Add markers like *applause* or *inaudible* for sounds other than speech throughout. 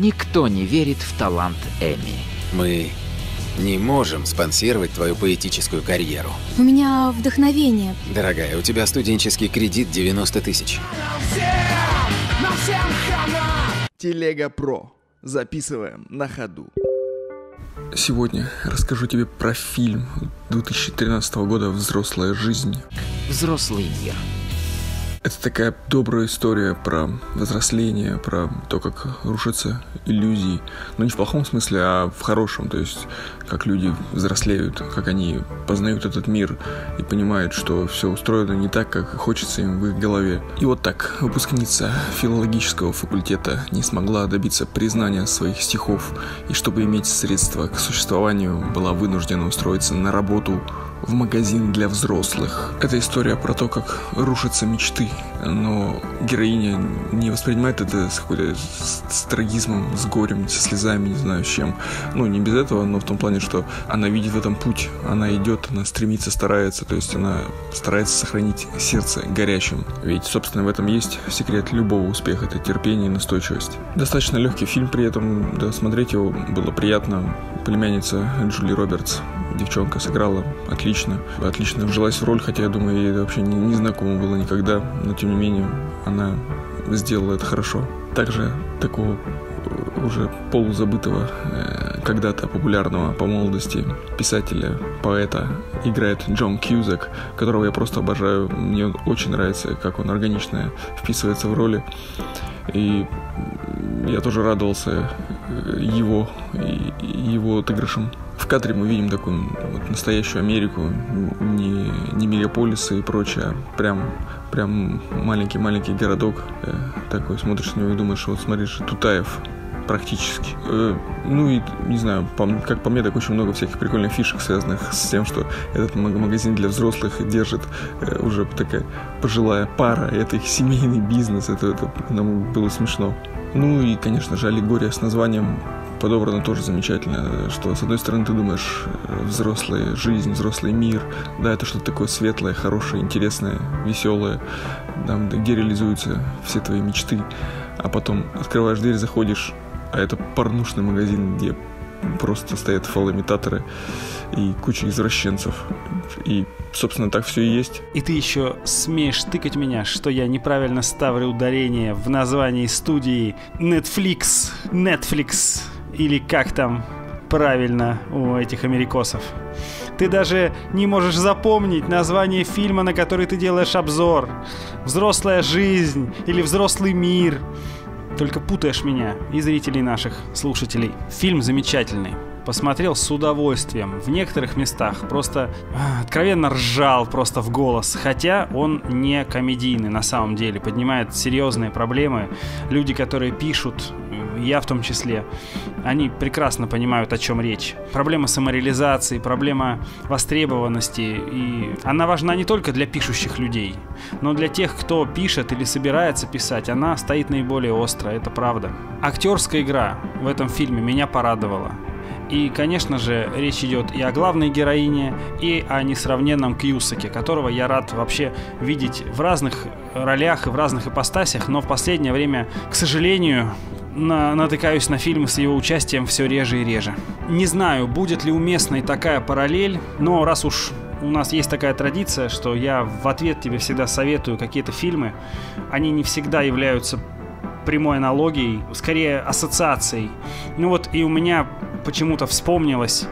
Никто не верит в талант Эми. Мы не можем спонсировать твою поэтическую карьеру. У меня вдохновение. Дорогая, у тебя студенческий кредит 90 тысяч. Телега Про. Записываем на ходу. Сегодня расскажу тебе про фильм 2013 года «Взрослая жизнь». Взрослый мир. Это такая добрая история про взросление, про то, как рушатся иллюзии. Но не в плохом смысле, а в хорошем. То есть, как люди взрослеют, как они познают этот мир и понимают, что все устроено не так, как хочется им в их голове. И вот так выпускница филологического факультета не смогла добиться признания своих стихов, и чтобы иметь средства к существованию, была вынуждена устроиться на работу в магазин для взрослых. Это история про то, как рушатся мечты, но героиня не воспринимает это с какой-то с трагизмом, с горем, со слезами, не знаю с чем. Ну, не без этого, но в том плане, что она видит в этом путь, она идет, она стремится, старается, то есть она старается сохранить сердце горячим. Ведь, собственно, в этом есть секрет любого успеха, это терпение и настойчивость. Достаточно легкий фильм при этом, да, смотреть его было приятно. Племянница Джули Робертс девчонка сыграла отлично, отлично вжилась в роль, хотя я думаю, ей вообще не, не знакомо было никогда, но тем не менее она сделала это хорошо. Также такого э, уже полузабытого, э, когда-то популярного по молодости писателя, поэта играет Джон Кьюзак, которого я просто обожаю. Мне очень нравится, как он органично вписывается в роли. И я тоже радовался э, его, его отыгрышем кадре мы видим такую вот, настоящую Америку, не, не мегаполисы и прочее, а прям, прям маленький-маленький городок. Э, такой смотришь на него и думаешь, вот смотришь, Тутаев практически. Э, ну и, не знаю, как по мне, так очень много всяких прикольных фишек, связанных с тем, что этот магазин для взрослых держит э, уже такая пожилая пара, это их *laughs* семейный бизнес, это, это нам было смешно. Ну и, конечно же, аллегория с названием подобрано тоже замечательно, что с одной стороны ты думаешь э, взрослая жизнь, взрослый мир, да, это что-то такое светлое, хорошее, интересное, веселое, там, где реализуются все твои мечты, а потом открываешь дверь, заходишь, а это порнушный магазин, где просто стоят фалоимитаторы и куча извращенцев. И, собственно, так все и есть. И ты еще смеешь тыкать меня, что я неправильно ставлю ударение в названии студии Netflix. Netflix или как там правильно у этих америкосов. Ты даже не можешь запомнить название фильма, на который ты делаешь обзор. «Взрослая жизнь» или «Взрослый мир». Только путаешь меня и зрителей наших слушателей. Фильм замечательный посмотрел с удовольствием. В некоторых местах просто а, откровенно ржал просто в голос. Хотя он не комедийный на самом деле. Поднимает серьезные проблемы. Люди, которые пишут я в том числе, они прекрасно понимают, о чем речь. Проблема самореализации, проблема востребованности, и она важна не только для пишущих людей, но для тех, кто пишет или собирается писать, она стоит наиболее остро, это правда. Актерская игра в этом фильме меня порадовала. И, конечно же, речь идет и о главной героине, и о несравненном Кьюсаке, которого я рад вообще видеть в разных ролях и в разных ипостасях, но в последнее время, к сожалению, на, натыкаюсь на фильмы с его участием все реже и реже. Не знаю, будет ли уместной такая параллель, но раз уж у нас есть такая традиция, что я в ответ тебе всегда советую какие-то фильмы, они не всегда являются прямой аналогией, скорее ассоциацией. Ну вот и у меня почему-то вспомнилась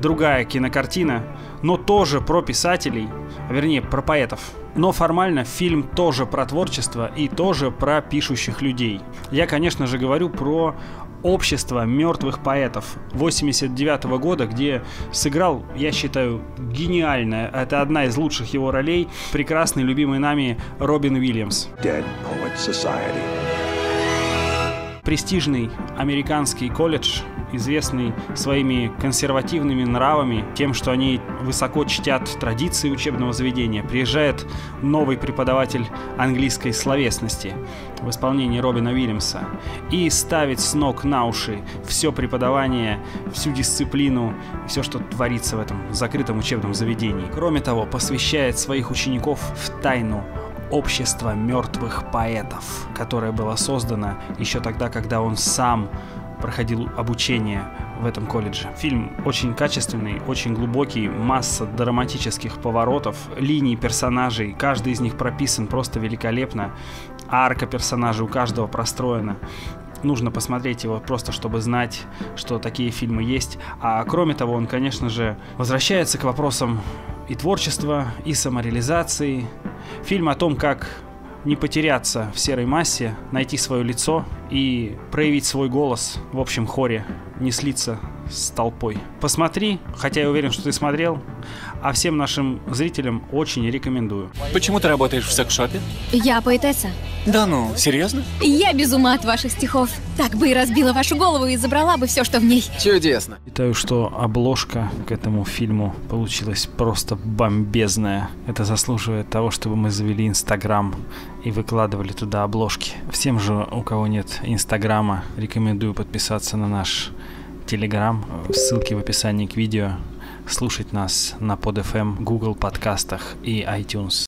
другая кинокартина, но тоже про писателей, а вернее про поэтов. Но формально фильм тоже про творчество и тоже про пишущих людей. Я, конечно же, говорю про общество мертвых поэтов 89 -го года, где сыграл, я считаю, гениально. Это одна из лучших его ролей. Прекрасный, любимый нами Робин Уильямс. Dead Poet Society. Престижный американский колледж известный своими консервативными нравами, тем, что они высоко чтят традиции учебного заведения. Приезжает новый преподаватель английской словесности в исполнении Робина Уильямса и ставит с ног на уши все преподавание, всю дисциплину, все, что творится в этом закрытом учебном заведении. Кроме того, посвящает своих учеников в тайну «Общество мертвых поэтов», которое было создано еще тогда, когда он сам проходил обучение в этом колледже. Фильм очень качественный, очень глубокий, масса драматических поворотов, линий персонажей, каждый из них прописан просто великолепно, арка персонажей у каждого простроена. Нужно посмотреть его просто, чтобы знать, что такие фильмы есть. А кроме того, он, конечно же, возвращается к вопросам и творчества, и самореализации. Фильм о том, как не потеряться в серой массе, найти свое лицо и проявить свой голос в общем хоре, не слиться с толпой. Посмотри, хотя я уверен, что ты смотрел, а всем нашим зрителям очень рекомендую. Почему ты работаешь в секс-шопе? Я поэтесса. Да ну, серьезно? Я без ума от ваших стихов. Так бы и разбила вашу голову и забрала бы все, что в ней. Чудесно. Считаю, что обложка к этому фильму получилась просто бомбезная. Это заслуживает того, чтобы мы завели Инстаграм и выкладывали туда обложки. Всем же, у кого нет Инстаграма, рекомендую подписаться на наш Телеграм, ссылки в описании к видео, слушать нас на PodFM, Google подкастах и iTunes.